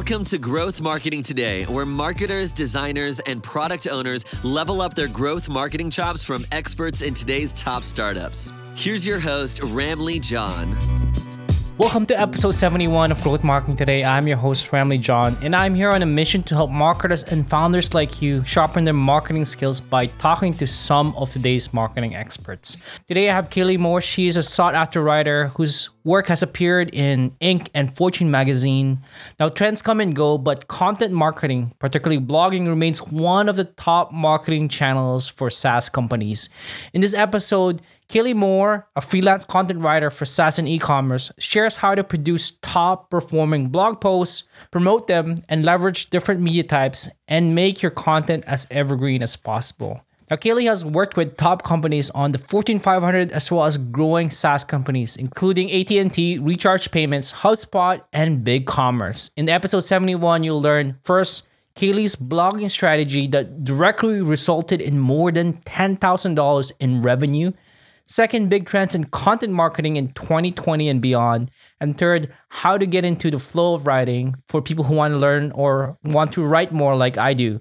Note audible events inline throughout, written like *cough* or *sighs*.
Welcome to Growth Marketing Today, where marketers, designers, and product owners level up their growth marketing chops from experts in today's top startups. Here's your host, Ramli John. Welcome to episode 71 of Growth Marketing Today. I'm your host, Ramli John, and I'm here on a mission to help marketers and founders like you sharpen their marketing skills by talking to some of today's marketing experts. Today, I have Kaleigh Moore. She is a sought after writer whose work has appeared in Inc. and Fortune magazine. Now, trends come and go, but content marketing, particularly blogging, remains one of the top marketing channels for SaaS companies. In this episode, Kaleigh Moore, a freelance content writer for SaaS and e-commerce, shares how to produce top performing blog posts, promote them, and leverage different media types and make your content as evergreen as possible. Now, Kaleigh has worked with top companies on the Fortune 500 as well as growing SaaS companies, including AT&T, Recharge Payments, HubSpot, and BigCommerce. In episode 71, you'll learn first Kaleigh's blogging strategy that directly resulted in more than $10,000 in revenue Second, big trends in content marketing in 2020 and beyond. And third, how to get into the flow of writing for people who want to learn or want to write more like I do.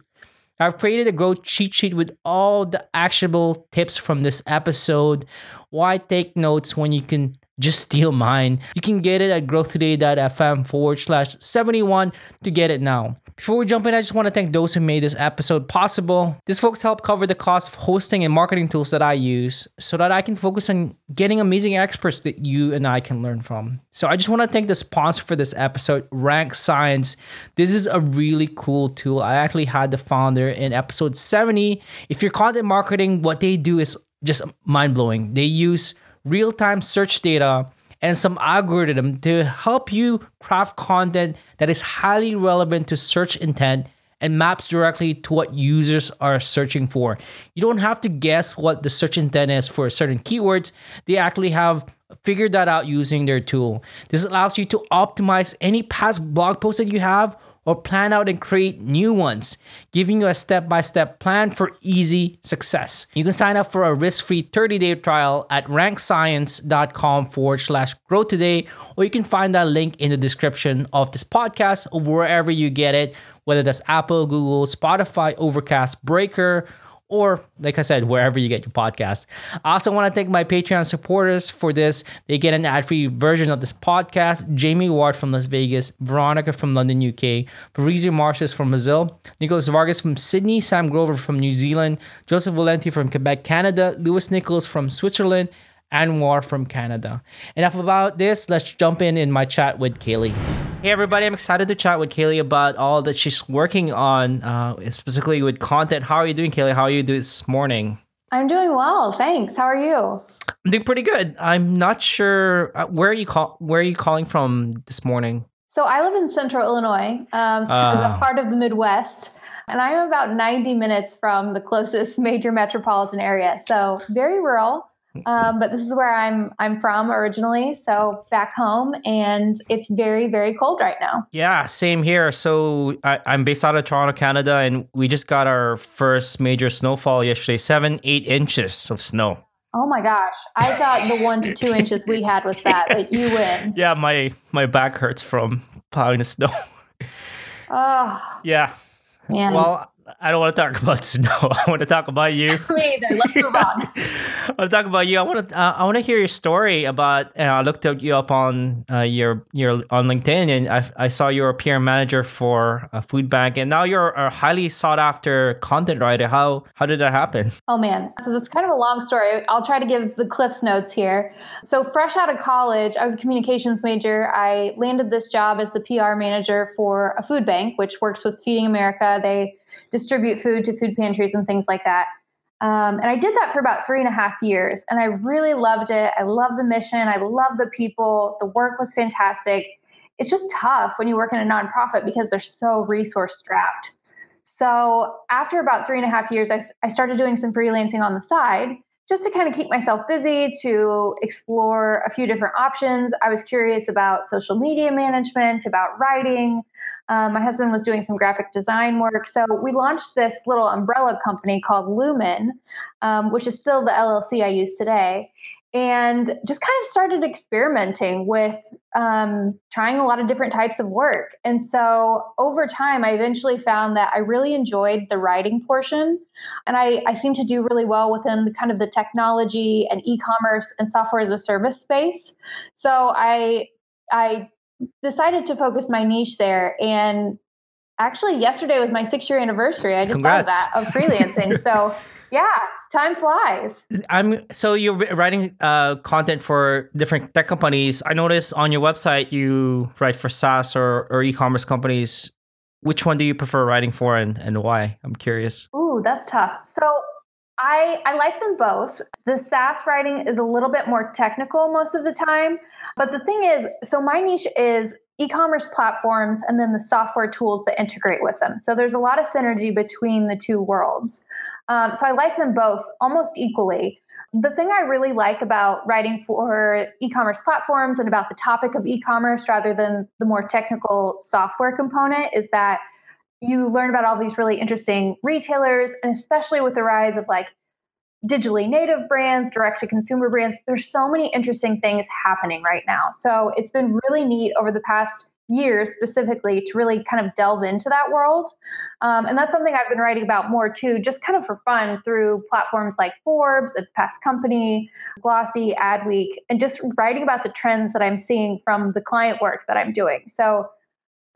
I've created a growth cheat sheet with all the actionable tips from this episode. Why take notes when you can just steal mine? You can get it at growthtoday.fm forward slash 71 to get it now. Before we jump in, I just want to thank those who made this episode possible. These folks help cover the cost of hosting and marketing tools that I use so that I can focus on getting amazing experts that you and I can learn from. So I just want to thank the sponsor for this episode, Rank Science. This is a really cool tool. I actually had the founder in episode 70. If you're content marketing, what they do is just mind blowing. They use real time search data and some algorithm to help you craft content that is highly relevant to search intent and maps directly to what users are searching for. You don't have to guess what the search intent is for certain keywords. They actually have figured that out using their tool. This allows you to optimize any past blog post that you have or plan out and create new ones, giving you a step by step plan for easy success. You can sign up for a risk free 30 day trial at rankscience.com forward slash grow today, or you can find that link in the description of this podcast or wherever you get it, whether that's Apple, Google, Spotify, Overcast, Breaker or like I said, wherever you get your podcast. I also want to thank my Patreon supporters for this. They get an ad-free version of this podcast. Jamie Ward from Las Vegas, Veronica from London, UK, Fabrizio Marches from Brazil, Nicholas Vargas from Sydney, Sam Grover from New Zealand, Joseph Valenti from Quebec, Canada, Lewis Nichols from Switzerland, Anwar from Canada. Enough about this. Let's jump in in my chat with Kaleigh. Hey everybody, I'm excited to chat with Kaleigh about all that she's working on, uh, specifically with content. How are you doing, Kaleigh? How are you doing this morning? I'm doing well, thanks. How are you? I'm doing pretty good. I'm not sure uh, where are you call where are you calling from this morning. So I live in Central Illinois, um, uh, a part of the Midwest, and I'm about 90 minutes from the closest *laughs* major metropolitan area. So very rural. Um, but this is where I'm I'm from originally, so back home, and it's very very cold right now. Yeah, same here. So I, I'm based out of Toronto, Canada, and we just got our first major snowfall yesterday, seven eight inches of snow. Oh my gosh! I thought the one to two inches we had was that, but you win. *laughs* Yeah, my my back hurts from plowing the snow. Oh. *laughs* Yeah. Man. Well, I don't want to talk *laughs* about snow. I want to talk about you. *laughs* Either. Let's move on. *laughs* I want to talk about you. I want to. Uh, I want to hear your story about. I looked at you up on uh, your your on LinkedIn, and I, I saw you're a PR manager for a food bank, and now you're a highly sought after content writer. How how did that happen? Oh man, so that's kind of a long story. I'll try to give the Cliff's notes here. So fresh out of college, I was a communications major. I landed this job as the PR manager for a food bank, which works with Feeding America. They distribute food to food pantries and things like that. Um, and I did that for about three and a half years, and I really loved it. I love the mission. I love the people. The work was fantastic. It's just tough when you work in a nonprofit because they're so resource strapped. So after about three and a half years, I, I started doing some freelancing on the side just to kind of keep myself busy, to explore a few different options. I was curious about social media management, about writing, um, my husband was doing some graphic design work. So we launched this little umbrella company called Lumen, um, which is still the LLC I use today. and just kind of started experimenting with um, trying a lot of different types of work. And so over time, I eventually found that I really enjoyed the writing portion. And I, I seem to do really well within the kind of the technology and e commerce and software as a service space. So I, I decided to focus my niche there. And actually, yesterday was my six year anniversary. I just Congrats. thought of that of freelancing. so *laughs* yeah, time flies. I'm so you're writing uh, content for different tech companies. I noticed on your website you write for SaaS or, or e-commerce companies. Which one do you prefer writing for and, and why? I'm curious. Ooh, that's tough. So I, I like them both. The SaaS writing is a little bit more technical most of the time. But the thing is, so my niche is e commerce platforms and then the software tools that integrate with them. So there's a lot of synergy between the two worlds. Um, so I like them both almost equally. The thing I really like about writing for e commerce platforms and about the topic of e commerce rather than the more technical software component is that you learn about all these really interesting retailers, and especially with the rise of like digitally native brands, direct to consumer brands. There's so many interesting things happening right now. So it's been really neat over the past years specifically to really kind of delve into that world. Um, and that's something I've been writing about more too, just kind of for fun through platforms like Forbes, and Fast Company, Glossy, Adweek, and just writing about the trends that I'm seeing from the client work that I'm doing. So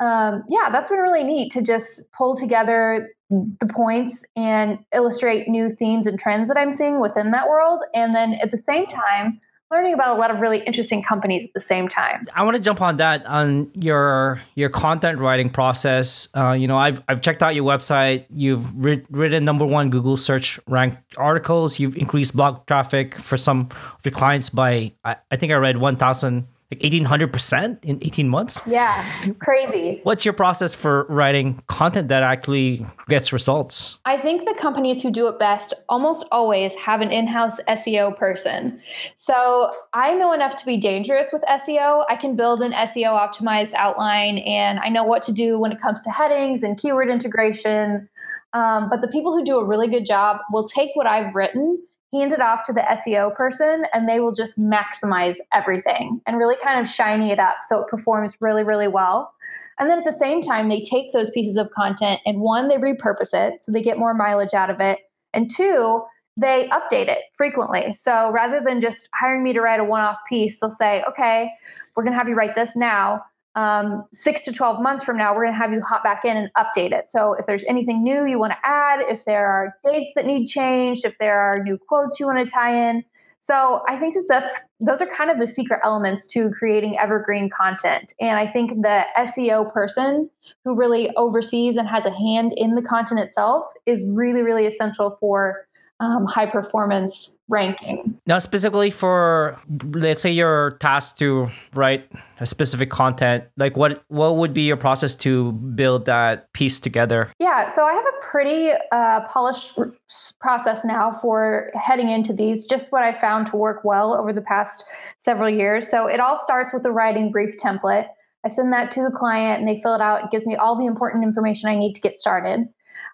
um, yeah, that's been really neat to just pull together the points and illustrate new themes and trends that I'm seeing within that world. And then at the same time, learning about a lot of really interesting companies at the same time. I want to jump on that on your your content writing process. Uh, you know, I've I've checked out your website. You've written number one Google search ranked articles. You've increased blog traffic for some of your clients by I, I think I read one thousand like 1800% in 18 months. Yeah, crazy. What's your process for writing content that actually gets results? I think the companies who do it best almost always have an in house SEO person. So I know enough to be dangerous with SEO. I can build an SEO optimized outline and I know what to do when it comes to headings and keyword integration. Um, but the people who do a really good job will take what I've written hand it off to the SEO person and they will just maximize everything and really kind of shiny it up so it performs really, really well. And then at the same time, they take those pieces of content and one, they repurpose it so they get more mileage out of it. And two, they update it frequently. So rather than just hiring me to write a one off piece, they'll say, okay, we're going to have you write this now um, six to 12 months from now, we're going to have you hop back in and update it. So if there's anything new you want to add, if there are dates that need changed, if there are new quotes you want to tie in. So I think that that's those are kind of the secret elements to creating evergreen content. And I think the SEO person who really oversees and has a hand in the content itself is really, really essential for um, high performance ranking. Now, specifically for let's say you're tasked to write a specific content, like what what would be your process to build that piece together? Yeah, so I have a pretty uh, polished process now for heading into these. Just what I found to work well over the past several years. So it all starts with a writing brief template. I send that to the client and they fill it out. It gives me all the important information I need to get started.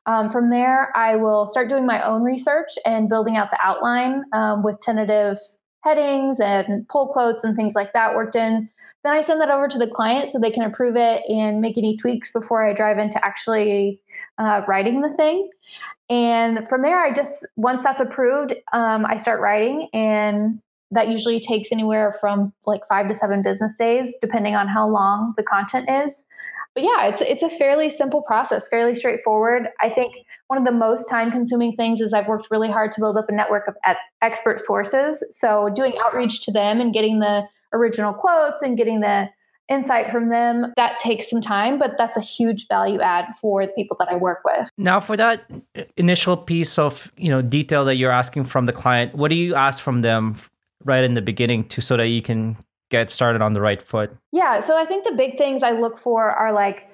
Um, from there, I will start doing my own research and building out the outline um, with tentative headings and pull quotes and things like that worked in. Then I send that over to the client so they can approve it and make any tweaks before I drive into actually uh, writing the thing. And from there, I just, once that's approved, um, I start writing. And that usually takes anywhere from like five to seven business days, depending on how long the content is but yeah, it's it's a fairly simple process, fairly straightforward. I think one of the most time consuming things is I've worked really hard to build up a network of expert sources. So doing outreach to them and getting the original quotes and getting the insight from them that takes some time but that's a huge value add for the people that i work with now for that uh, initial piece of you know detail that you're asking from the client what do you ask from them right in the beginning to so that you can get started on the right foot? Yeah, so I think the big things I look for are like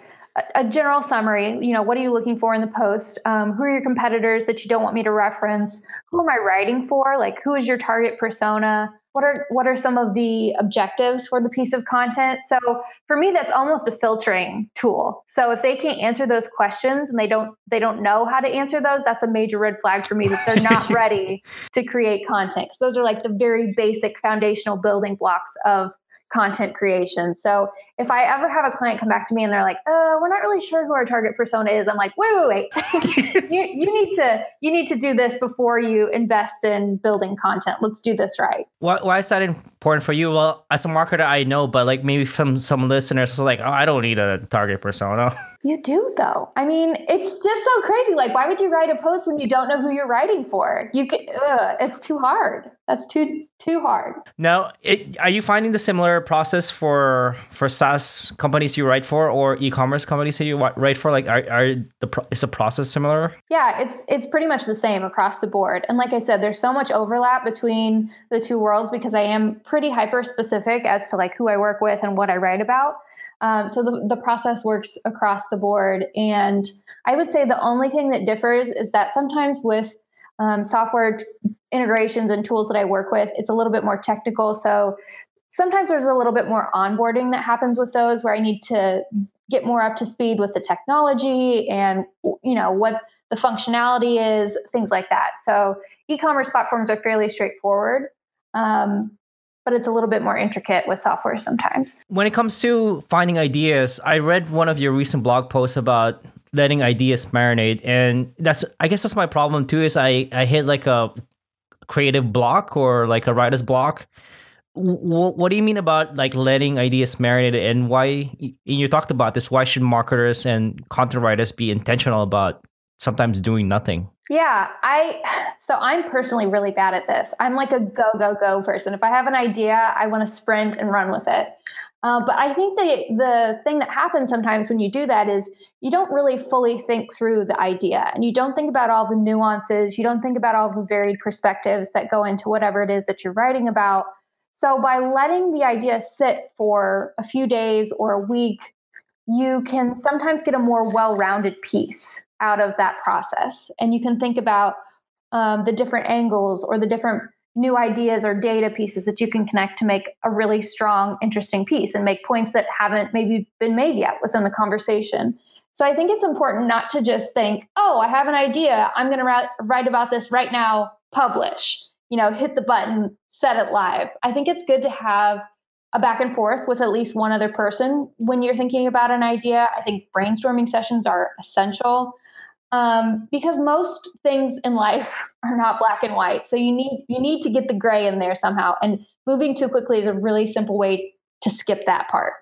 a, general summary. You know, what are you looking for in the post? Um, who are your competitors that you don't want me to reference? Who am I writing for? Like, who is your target persona? what are what are some of the objectives for the piece of content so for me that's almost a filtering tool so if they can't answer those questions and they don't they don't know how to answer those that's a major red flag for me that they're not *laughs* ready to create content because those are like the very basic foundational building blocks of content creation. So if I ever have a client come back to me and they're like, "Oh, we're not really sure who our target persona is," I'm like, "Wait, wait, wait! *laughs* you, you need to you need to do this before you invest in building content. Let's do this right." Why, why is that important for you? Well, as a marketer, I know, but like maybe from some listeners, like, "Oh, I don't need a target persona." *laughs* You do though. I mean, it's just so crazy. Like, why would you write a post when you don't know who you're writing for? You ugh, it's too hard. That's too too hard. Now, it, are you finding the similar process for for SaaS companies you write for, or e-commerce companies that you write for? Like, are, are the is the process similar? Yeah, it's it's pretty much the same across the board. And like I said, there's so much overlap between the two worlds because I am pretty hyper specific as to like who I work with and what I write about. Um, so the, the process works across the board. And I would say the only thing that differs is that sometimes with um, software t- integrations and tools that I work with, it's a little bit more technical. So sometimes there's a little bit more onboarding that happens with those where I need to get more up to speed with the technology and you know what the functionality is, things like that. So e-commerce platforms are fairly straightforward. Um, but it's a little bit more intricate with software sometimes. When it comes to finding ideas, I read one of your recent blog posts about letting ideas marinate and that's I guess that's my problem too is I I hit like a creative block or like a writer's block. What do you mean about like letting ideas marinate and why and you talked about this why should marketers and content writers be intentional about sometimes doing nothing? Yeah, I *sighs* so I'm personally really bad at this. I'm like a go go go person. If I have an idea, I want to sprint and run with it. Uh, but I think the the thing that happens sometimes when you do that is you don't really fully think through the idea, and you don't think about all the nuances. You don't think about all the varied perspectives that go into whatever it is that you're writing about. So by letting the idea sit for a few days or a week, you can sometimes get a more well-rounded piece out of that process. And you can think about um, the different angles or the different new ideas or data pieces that you can connect to make a really strong, interesting piece and make points that haven't maybe been made yet within the conversation. So I think it's important not to just think, oh, I have an idea. I'm going to write about this right now, publish, you know, hit the button, set it live. I think it's good to have a back and forth with at least one other person when you're thinking about an idea. I think brainstorming sessions are essential um, because most things in life *laughs* are not black and white. So you need you need to get the gray in there somehow. And moving too quickly is a really simple way to skip that part.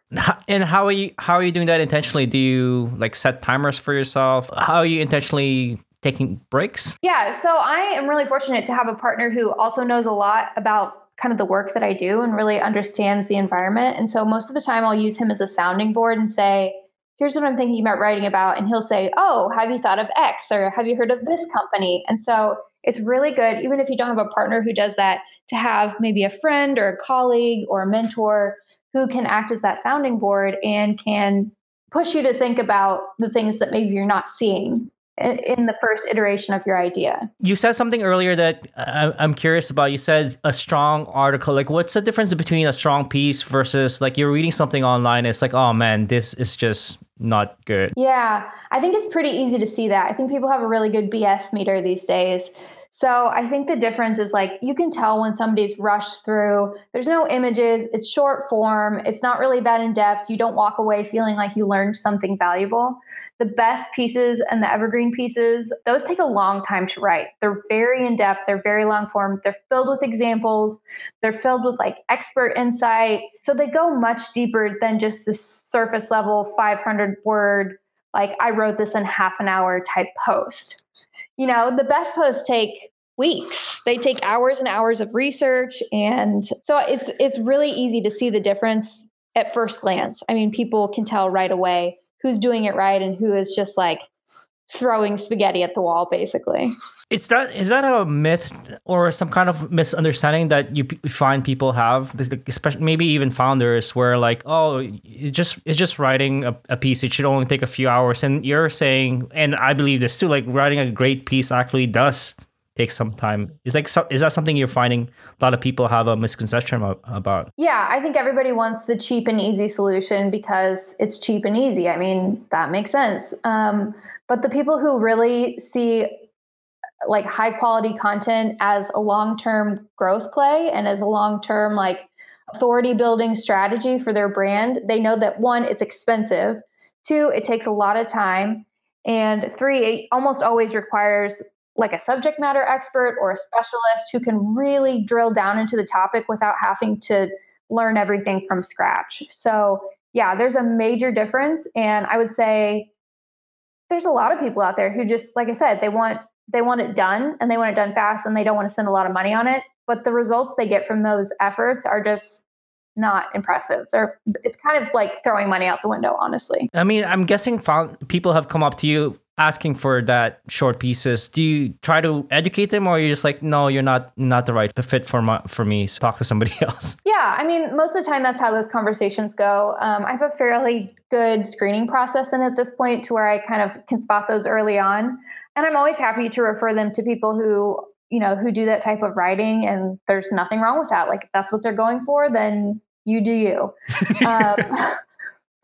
And how are you how are you doing that intentionally? Do you like set timers for yourself? How are you intentionally taking breaks? Yeah, so I am really fortunate to have a partner who also knows a lot about kind of the work that I do and really understands the environment. And so most of the time I'll use him as a sounding board and say, here's what I'm thinking about writing about. And he'll say, Oh, have you thought of X or have you heard of this company? And so it's really good, even if you don't have a partner who does that, to have maybe a friend or a colleague or a mentor who can act as that sounding board and can push you to think about the things that maybe you're not seeing in the first iteration of your idea. You said something earlier that uh, I'm curious about. You said a strong article. Like, what's the difference between a strong piece versus like you're reading something online? It's like, oh man, this is just not good. Yeah, I think it's pretty easy to see that. I think people have a really good BS meter these days. So I think the difference is like you can tell when somebody's rushed through. There's no images, it's short form, it's not really that in depth. You don't walk away feeling like you learned something valuable. The best pieces and the evergreen pieces, those take a long time to write. They're very in depth, they're very long form, they're filled with examples, they're filled with like expert insight. So they go much deeper than just the surface level 500 word, like I wrote this in half an hour type post you know, the best posts take weeks. They take hours and hours of research and so it's it's really easy to see the difference at first glance. I mean, people can tell right away who's doing it right and who is just like throwing spaghetti at the wall basically. It's that is that a myth or some kind of misunderstanding that you find people have? Especially maybe even founders where like oh it's just it's just writing a, a piece. It should only take a few hours. And you're saying and i believe this too like writing a great piece actually does takes some time. Is like is that something you're finding a lot of people have a misconception about? Yeah, I think everybody wants the cheap and easy solution because it's cheap and easy. I mean, that makes sense. Um, but the people who really see like high quality content as a long term growth play and as a long term like authority building strategy for their brand, they know that one, it's expensive, two, it takes a lot of time, and three, it almost always requires like a subject matter expert or a specialist who can really drill down into the topic without having to learn everything from scratch. So, yeah, there's a major difference. And I would say there's a lot of people out there who just, like I said, they want they want it done and they want it done fast and they don't want to spend a lot of money on it but the results they get from those efforts are just not impressive. They're it's kind of like throwing money out the window, honestly. I mean, I'm guessing people have come up to you asking for that short pieces. Do you try to educate them, or you're just like, no, you're not not the right fit for my, for me. So talk to somebody *laughs* else. Yeah, I mean, most of the time that's how those conversations go. Um, I have a fairly good screening process in at this point to where I kind of can spot those early on, and I'm always happy to refer them to people who you know, who do that type of writing, and there's nothing wrong with that. Like if that's what they're going for, then you do you. *laughs* um, *laughs*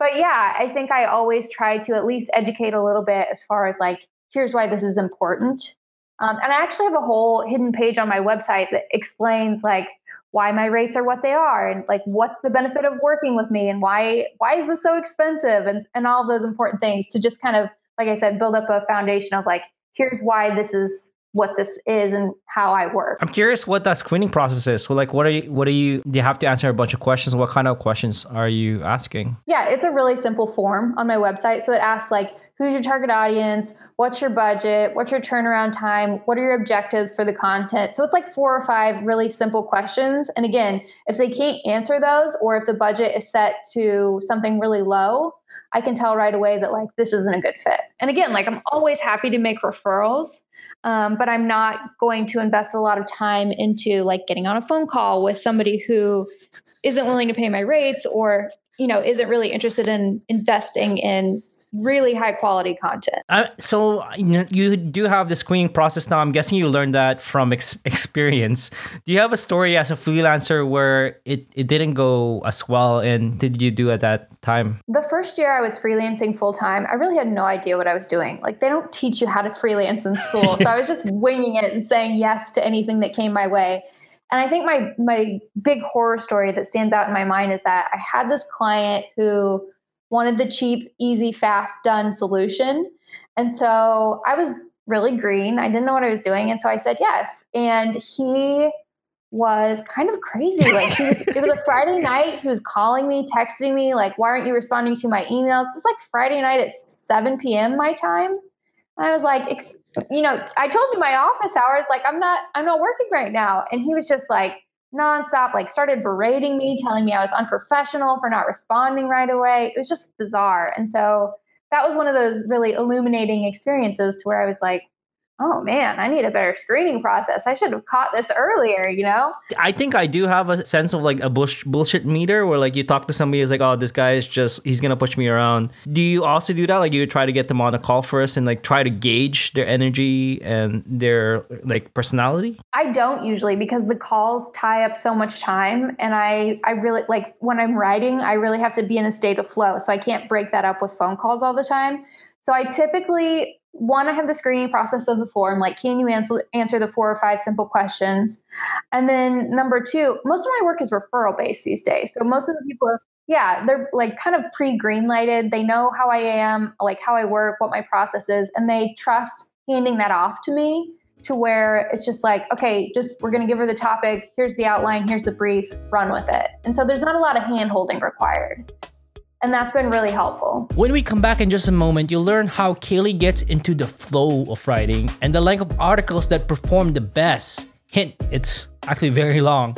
but yeah, I think I always try to at least educate a little bit as far as like, here's why this is important. Um, and I actually have a whole hidden page on my website that explains like why my rates are what they are and like what's the benefit of working with me and why why is this so expensive and and all of those important things to just kind of like I said build up a foundation of like here's why this is what this is and how I work. I'm curious what that screening process is. So like what are you what are you do you have to answer a bunch of questions? What kind of questions are you asking? Yeah, it's a really simple form on my website. So it asks like who's your target audience, what's your budget, what's your turnaround time, what are your objectives for the content. So it's like four or five really simple questions. And again, if they can't answer those or if the budget is set to something really low, I can tell right away that like this isn't a good fit. And again, like I'm always happy to make referrals um, but I'm not going to invest a lot of time into like getting on a phone call with somebody who isn't willing to pay my rates or you know isn't really interested in investing in really high quality content. Uh, so you, you do have the screening process now. I'm guessing you learned that from ex- *laughs* experience. Do you have a story as a freelancer where it, it didn't go as well? And did you do at that time? The first year I was freelancing full time, I really had no idea what I was doing. Like they don't teach you how to freelance in school. so I was just *laughs* winging it and saying yes to anything that came my way. And I think my my big horror story that stands out in my mind is that I had this client who wanted the cheap, easy, fast, done solution. And so I was really green. I didn't know what I was doing. And so I said yes. And he was kind of crazy. Like he was, it was a *laughs* Friday night. He was calling me, texting me, like, why aren't you responding to my emails? It was like Friday night at 7 p.m. my time. And I was like, you know, I told you my office hours, like I'm not, I'm not working right now. And he was just like, nonstop, like started berating me, telling me I was unprofessional for not responding right away. It was just bizarre. And so that was one of those really illuminating experiences where I was like, oh man, I need a better screening process. I should have caught this earlier, you know? I think I do have a sense of like a bush, bullshit meter where like you talk to somebody is like, oh, this guy is just, he's going to push me around. Do you also do that? Like you try to get them on a call first and like try to gauge their energy and their like personality? I don't usually because the calls tie up so much time. And I, I really like when I'm writing, I really have to be in a state of flow. So I can't break that up with phone calls all the time. So I typically one, I have the screening process of the form, like can you answer answer the four or five simple questions? And then number two, most of my work is referral based these days. So most of the people, yeah, they're like kind of pre green lighted. They know how I am, like how I work, what my process is, and they trust handing that off to me to where it's just like, okay, just we're going to give her the topic. Here's the outline. Here's the brief. Run with it. And so there's not a lot of hand holding required. And that's been really helpful. When we come back in just a moment, you'll learn how Kaleigh gets into the flow of writing and the length of articles that perform the best. Hint, it's actually very long.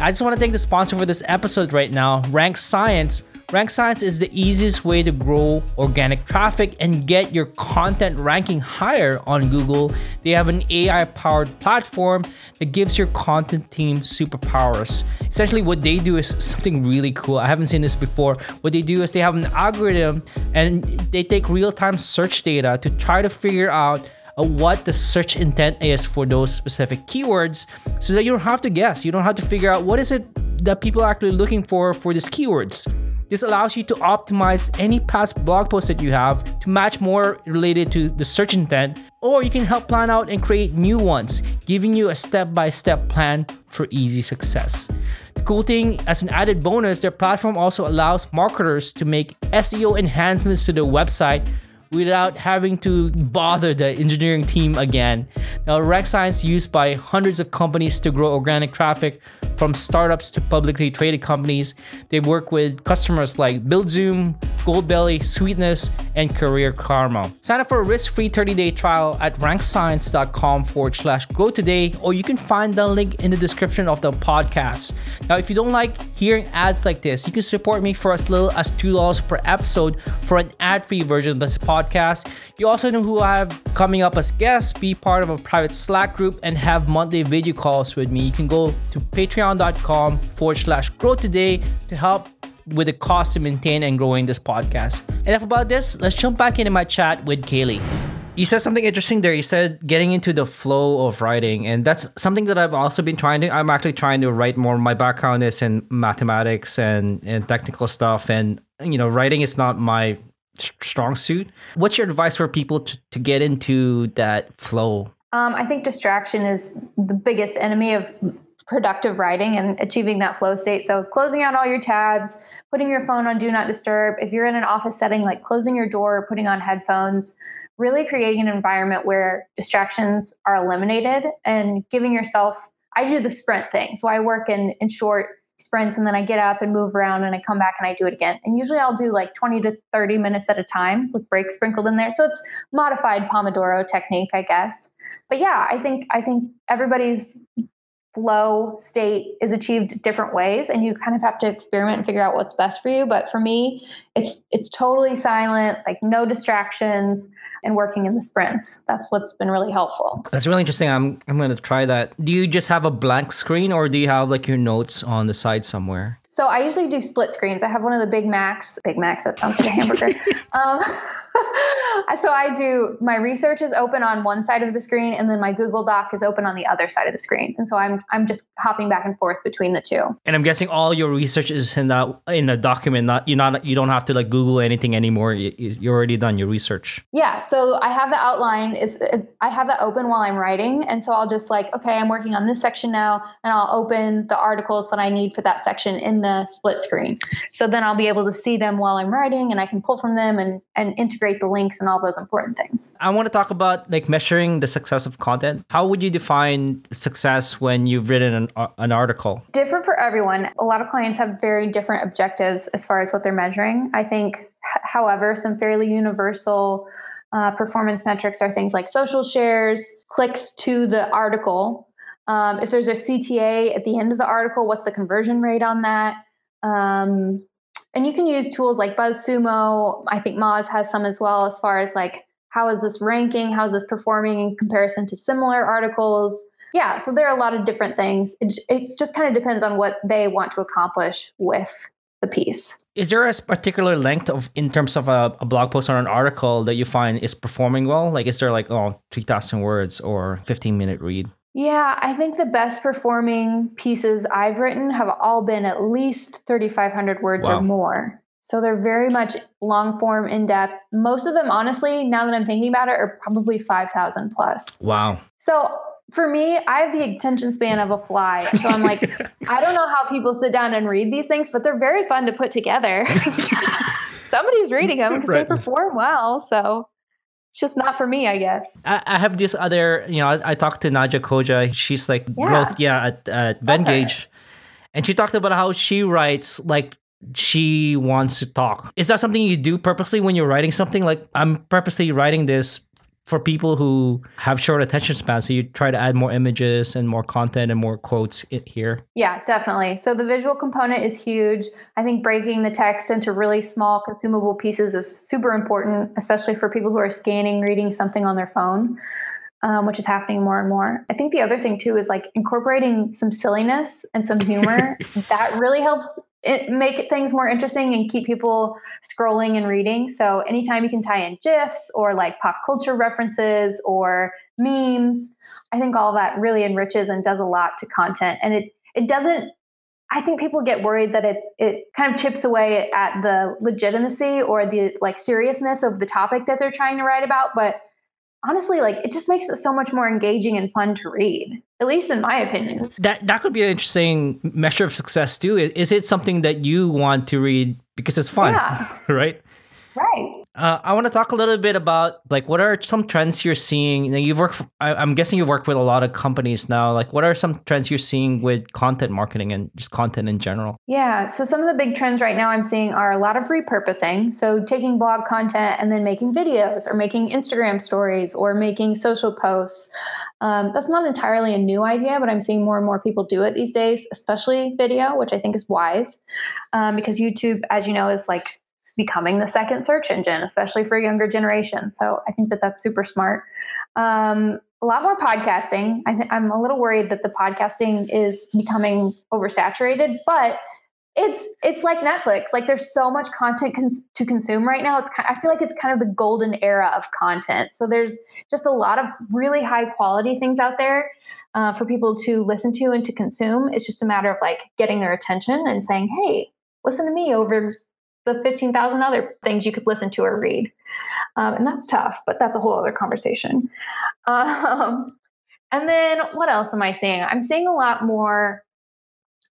I just want to thank the sponsor for this episode right now, Rank Science Rank Science is the easiest way to grow organic traffic and get your content ranking higher on Google. They have an AI powered platform that gives your content team superpowers. Essentially, what they do is something really cool. I haven't seen this before. What they do is they have an algorithm and they take real time search data to try to figure out uh, what the search intent is for those specific keywords so that you don't have to guess. You don't have to figure out what is it that people are actually looking for for these keywords. This allows you to optimize any past blog posts that you have to match more related to the search intent, or you can help plan out and create new ones, giving you a step by step plan for easy success. The cool thing, as an added bonus, their platform also allows marketers to make SEO enhancements to their website without having to bother the engineering team again. Now, Rank Science used by hundreds of companies to grow organic traffic from startups to publicly traded companies. They work with customers like BuildZoom, Goldbelly, Sweetness, and Career Karma. Sign up for a risk-free 30-day trial at rankscience.com forward slash grow today, or you can find the link in the description of the podcast. Now, if you don't like hearing ads like this, you can support me for as little as $2 per episode for an ad-free version of this podcast. You also know who I have coming up as guests, be part of a private Slack group, and have monthly video calls with me. You can go to patreon.com forward slash grow today to help with the cost to maintain and growing this podcast. Enough about this, let's jump back into my chat with Kaleigh. You said something interesting there. You said getting into the flow of writing, and that's something that I've also been trying to. I'm actually trying to write more. My background is in mathematics and, and technical stuff, and you know, writing is not my strong suit. What's your advice for people to, to get into that flow? Um, I think distraction is the biggest enemy of productive writing and achieving that flow state. So, closing out all your tabs, putting your phone on do not disturb. If you're in an office setting, like closing your door, putting on headphones, really creating an environment where distractions are eliminated and giving yourself. I do the sprint thing. So, I work in, in short sprints and then I get up and move around and I come back and I do it again. And usually I'll do like 20 to 30 minutes at a time with breaks sprinkled in there. So it's modified Pomodoro technique, I guess. But yeah, I think I think everybody's flow state is achieved different ways and you kind of have to experiment and figure out what's best for you but for me it's it's totally silent like no distractions and working in the sprints that's what's been really helpful that's really interesting i'm i'm going to try that do you just have a blank screen or do you have like your notes on the side somewhere so I usually do split screens. I have one of the Big Macs. Big Macs, that sounds like a hamburger. *laughs* um, *laughs* so I do my research is open on one side of the screen, and then my Google Doc is open on the other side of the screen. And so I'm I'm just hopping back and forth between the two. And I'm guessing all your research is in that in a document. Not you not you don't have to like Google anything anymore. You, you're already done your research. Yeah. So I have the outline is, is I have that open while I'm writing, and so I'll just like okay, I'm working on this section now, and I'll open the articles that I need for that section in the split screen. So then I'll be able to see them while I'm writing and I can pull from them and, and integrate the links and all those important things. I want to talk about like measuring the success of content. How would you define success when you've written an, uh, an article? Different for everyone. A lot of clients have very different objectives as far as what they're measuring. I think, however, some fairly universal uh, performance metrics are things like social shares, clicks to the article, um, if there's a CTA at the end of the article, what's the conversion rate on that? Um, and you can use tools like BuzzSumo. I think Moz has some as well, as far as like how is this ranking? How is this performing in comparison to similar articles? Yeah, so there are a lot of different things. It, it just kind of depends on what they want to accomplish with the piece. Is there a particular length of in terms of a, a, blog post or an article that you find is performing well? Like, is there like oh 3,000 words or 15 minute read? Yeah, I think the best performing pieces I've written have all been at least 3,500 words wow. or more. So they're very much long form, in depth. Most of them, honestly, now that I'm thinking about it, are probably 5,000 plus. Wow. So for me, I have the attention span of a fly. So I'm like, *laughs* I don't know how people sit down and read these things, but they're very fun to put together. *laughs* *laughs* Somebody's reading them because right. they perform well. So it's just not for me, I guess. I, I have this other, you know, I, I, talked to Nadya Khoja. She's like yeah. growth, yeah, at, at Venngage. And she talked about how she writes like she wants to talk. Is that something you do purposely when you're writing something? Like, I'm purposely writing this for people who have short attention spans. So you try to add more images and more content and more quotes here. Yeah, definitely. So the visual component is huge. I think breaking the text into really small consumable pieces is super important, especially for people who are scanning, reading something on their phone. Um, which is happening more and more. I think the other thing too is like incorporating some silliness and some humor. *laughs* that really helps it, make things more interesting and keep people scrolling and reading. So anytime you can tie in GIFs or like pop culture references or memes, I think all that really enriches and does a lot to content. And it it doesn't I think people get worried that it it kind of chips away at the legitimacy or the like seriousness of the topic that they're trying to write about, but honestly like it just makes it so much more engaging and fun to read at least in my opinion. That that could be an interesting measure of success too. Is it something that you want to read because it's fun yeah. *laughs* right? Right uh, I want to talk a little bit about like what are some trends you're seeing. You know, you've worked. For, I, am guessing you work with a lot of companies now. Like, what are some trends you're seeing with content marketing and just content in general? Yeah. So some of the big trends right now I'm seeing are a lot of repurposing. So taking blog content and then making videos, or making Instagram stories, or making social posts. Um, that's not entirely a new idea, but I'm seeing more and more people do it these days, especially video, which I think is wise, um, because YouTube, as you know, is like becoming the second search engine, especially for younger generations. So I think that that's super smart. Um, a lot more podcasting. I th- I'm a little worried that the podcasting is becoming oversaturated, but it's it's like Netflix. Like there's so much content cons- to consume right now. It's kind, I feel like it's kind of the golden era of content. So there's just a lot of really high quality things out there uh, for people to listen to and to consume. It's just a matter of like getting their attention and saying, "Hey, listen to me over the 15,000 other things you could listen to or read. Um, and that's tough, but that's a whole other conversation. *laughs* Um, and then what else am I seeing? I'm seeing a lot more.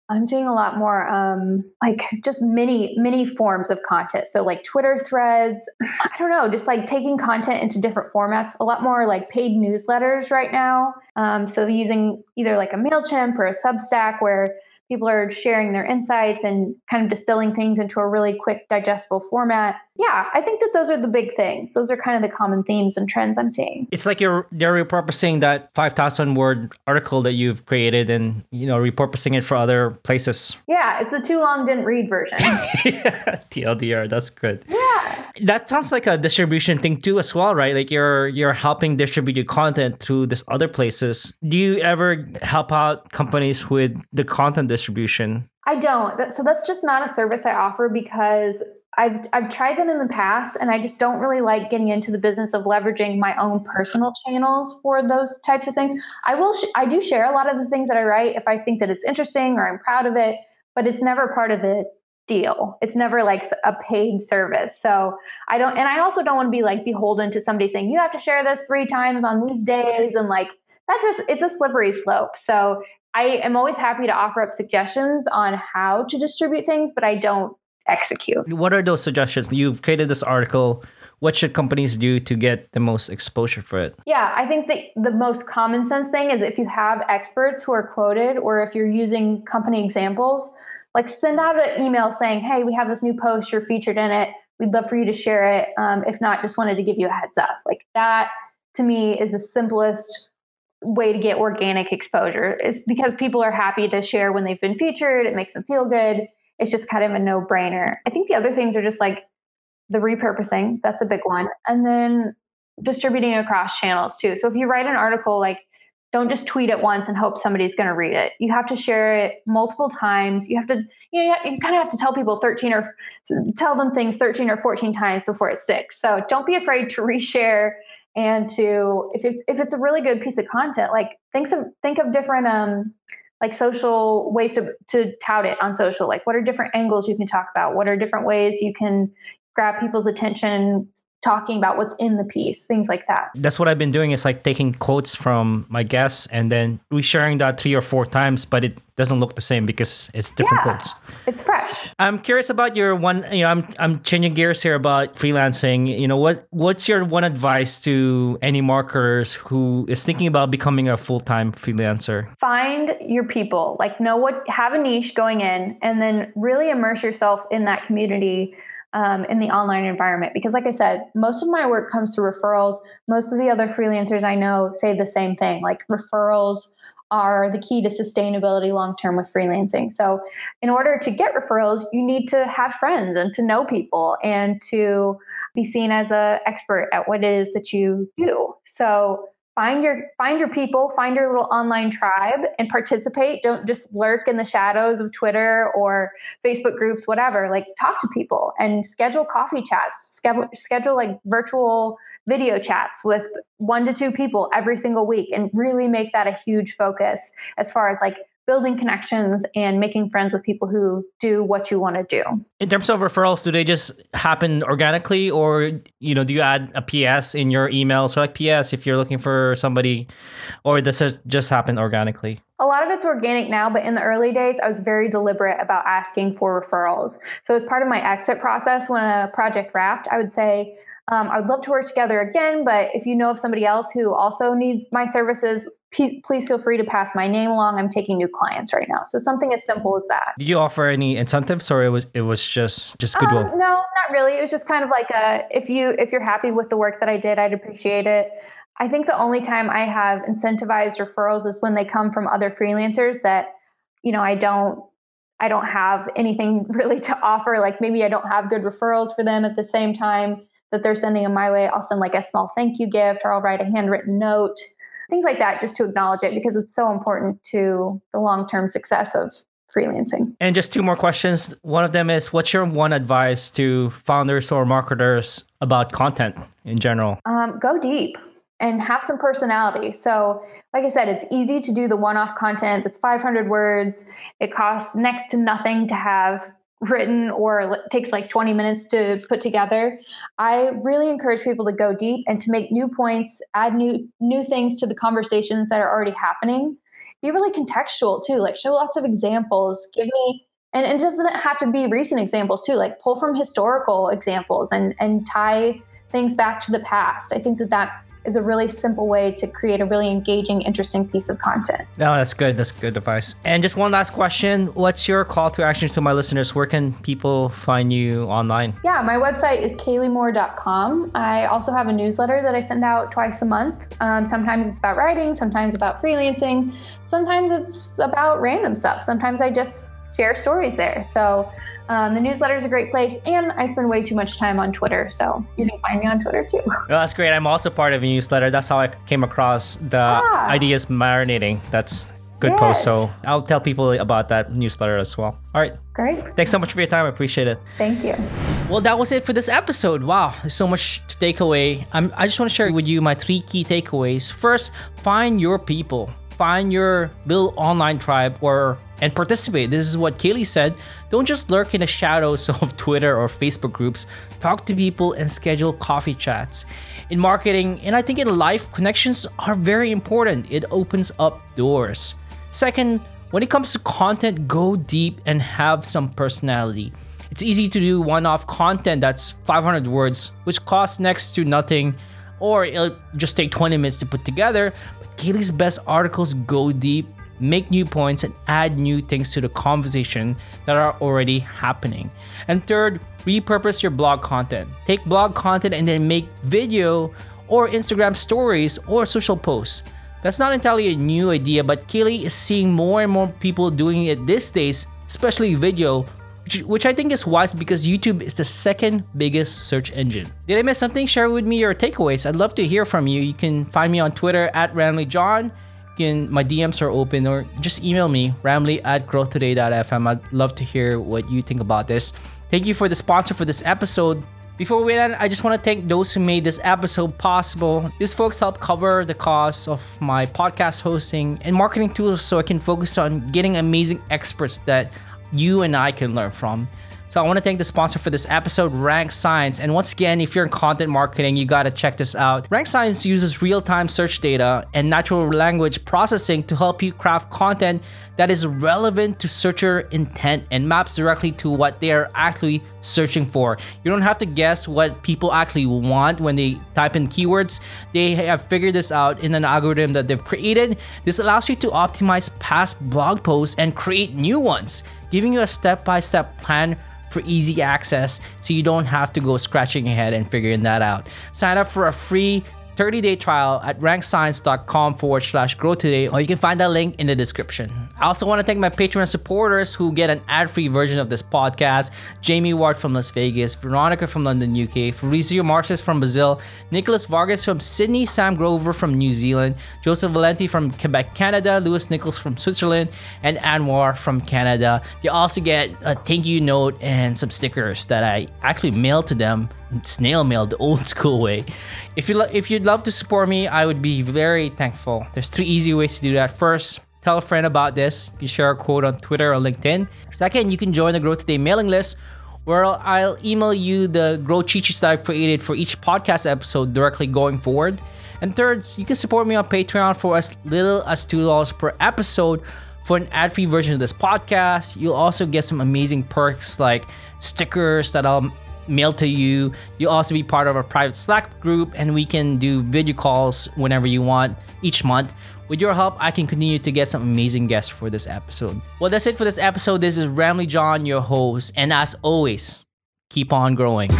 I'm seeing a lot more um, like just many, many forms of content. So, like Twitter threads, *sighs* I don't know, just like taking content into different formats, a lot more like paid newsletters right now. Um, so, using either like a MailChimp or a Substack where people are sharing their insights and kind of distilling things into a really quick digestible format. Yeah i think that those are the big things. Those are kind of the common themes and trends i'm seeing. It's like you're they're repurposing that 5000 word article that you've created and you know repurposing it for other places. Yeah it's the too long didn't read version. *laughs* Yeah tldr that's good. Yeah. That sounds like a distribution thing too as well right? Like you're you're helping distribute your content through this other places. Do you ever help out companies with the content distribution I don't. So that's just not a service I offer because I've I've tried that in the past, and I just don't really like getting into the business of leveraging my own personal channels for those types of things. I will sh- I do share a lot of the things that I write if I think that it's interesting or I'm proud of it, but it's never part of the deal. It's never like a paid service. So I don't, and I also don't want to be like beholden to somebody saying you have to share this three times on these days, and like that just it's a slippery slope. So I am always happy to offer up suggestions on how to distribute things, but I don't execute. What are those suggestions? You've created this article. What should companies do to get the most exposure for it? Yeah, I think the, the most common sense thing is if you have experts who are quoted or if you're using company examples, like send out an email saying, hey, we have this new post, you're featured in it. We'd love for you to share it. Um, if not, just wanted to give you a heads up. Like that to me is the simplest way to get organic exposure is because people are happy to share when they've been featured. It makes them feel good it's just kind of a no brainer. I think the other things are just like the repurposing, that's a big one. And then distributing across channels too. So if you write an article, like don't just tweet it once and hope somebody's going to read it. You have to share it multiple times. You have to, you know, you kind of have to tell people 13 or tell them things 13 or 14 times before it sticks. So don't be afraid to *laughs* reshare and to, if, if, if it's a really good piece of content, like think of, think of different, um, like social ways to, to tout it on social. Like what are different angles you can talk about? What are different ways you can grab people's attention talking about what's in the piece, things like that. That's what I've been doing is like taking quotes from my guests and then resharing that three or four times, but it doesn't look the same because it's different yeah, quotes. It's fresh. I'm curious about your one, you know, I'm I'm changing gears here about freelancing. You know, what what's your one advice to any marketers who is thinking about becoming a full-time freelancer? Find your people. Like know what have a niche going in and then really immerse yourself in that community um, in the online environment. Because like i said most of my work comes through referrals. Most of the other freelancers i know say the same thing. Like referrals are the key to sustainability long term with freelancing. So in order to get referrals you need to have friends and to know people and to be seen as an expert at what it is that you do. So find your find your people find your little online tribe and participate. Don't just lurk in the shadows of twitter or facebook groups whatever. Like talk to people and schedule coffee chats. Schedule, schedule like virtual video chats with one to two people every single week and really make that a huge focus as far as like building connections and making friends with people who do what you want to do. In terms of referrals, do they just happen organically or you know, do you add a PS in your email? So like PS if you're looking for somebody or does it just happen organically? A lot of it's organic now, but in the early days, I was very deliberate about asking for referrals. So, as part of my exit process, when a project wrapped, I would say, um, I would love to work together again, but if you know of somebody else who also needs my services, please feel free to pass my name along. I'm taking new clients right now. So something as simple as that. Did you offer any incentives or it was it was just just goodwill? Um, no, not really. It was just kind of like a if you if you're happy with the work that I did, I'd appreciate it. I think the only time I have incentivized referrals is when they come from other freelancers that you know, I don't I don't have anything *laughs* really to offer. Like maybe I don't have good referrals for them at the same time that they're sending them my way. I'll send like a small thank you gift or I'll write a handwritten note things like that just to acknowledge it because it's so important to the long-term success of freelancing. And just two more questions. One of them is what's your one advice to founders or marketers about content in general? Um, go deep and have some personality. So, like I said, it's easy to do the one off content that's 500 words. It costs next to nothing to have written or takes like 20 minutes to put together i really encourage people to go deep and to make new points add new new things to the conversations that are already happening. Be really contextual too like show lots of examples. Give me and, and it doesn't have to be recent examples too like pull from historical examples and and tie things back to the past. I think that that is a really simple way to create a really engaging, interesting piece of content. No, that's good. That's good advice. And just one last question. What's your call to action to my listeners? Where can people find you online? Yeah, my website is kaleighmoore.com. I also have a newsletter that I send out twice a month. Um, sometimes it's about writing, sometimes about freelancing, sometimes it's about random stuff. Sometimes I just share stories there. So um, the newsletter is a great place, and I spend way too much time on Twitter, so you can find me on Twitter too. Well, *laughs* that's great. I'm also part of a newsletter. That's how I came across the ah. ideas marinating. That's good yes. post. So I'll tell people about that newsletter as well. All right. Great. Thanks so much for your time. I appreciate it. Thank you. Well, that was it for this episode. Wow, there's so much to take away. I'm, I just want to share with you my three key takeaways. First, find your people find your little online tribe or and participate. This is what Kaleigh said. Don't just lurk in the shadows *laughs* of Twitter or Facebook groups. Talk to people and schedule coffee chats. In marketing and I think in life, connections are very important. It opens up doors. Second, when it comes to content, go deep and have some personality. It's easy to do one off content that's 500 words, which costs next to nothing, or it'll just take 20 minutes to put together, Kaleigh's best articles go deep, make new points, and add new things to the conversation that are already happening. And third, repurpose your blog content. Take blog content and then make video or Instagram stories or social posts. That's not entirely a new idea, but Kaleigh is seeing more and more people doing it these days, especially video, which, I think is wise because YouTube is the second biggest search engine. Did I miss something? Share with me your takeaways. I'd love to hear from you. You can find me on Twitter at RamliJohn. Can, my DMs are open or just email me, ramli at growthtoday.fm. I'd love to hear what you think about this. Thank you for the sponsor for this episode. Before we end, I just want to thank those who made this episode possible. These folks help cover the cost of my podcast hosting and marketing tools so I can focus on getting amazing experts that you and I can learn from. So I want to thank the sponsor for this episode, Rank Science. And once again, if you're in content marketing, you got to check this out. Rank Science uses real-time search data and natural language processing to help you craft content that is relevant to searcher intent and maps directly to what they are actually searching for. You don't have to guess what people actually want when they type in keywords. They have figured this out in an algorithm that they've created. This allows you to optimize past blog posts and create new ones, giving you a step-by-step plan for easy access so you don't have to go scratching your head and figuring that out. Sign up for a free 30-day trial at rankscience.com forward slash grow today, or you can find that link in the description. I also want to thank my Patreon supporters who get an ad-free version of this podcast. Jamie Ward from Las Vegas, Veronica from London, UK, Fabrizio Marches from Brazil, Nicholas Vargas from Sydney, Sam Grover from New Zealand, Joseph Valenti from Quebec, Canada, Lewis Nichols from Switzerland, and Anwar from Canada. You also get a thank you note and some stickers that I actually mailed to them snail mail the old *laughs* school way. If you lo- if you'd love to support me, I would be very thankful. There's three easy ways to do that. First, tell a friend about this. You share a quote on Twitter or LinkedIn. Second, you can join the Grow Today mailing list where I'll email you the Grow cheat sheets that I've created for each podcast episode directly going forward. And third, you can support me on Patreon for as little as $2 per episode for an ad-free version of this podcast. You'll also get some amazing perks like stickers that I'll mailed to you. You'll also be part of our private Slack group, and we can do video calls whenever you want each month. With your help, I can continue to get some amazing guests for this episode. Well, that's it for this episode. This is Ramli John, your host, and as always, keep on growing.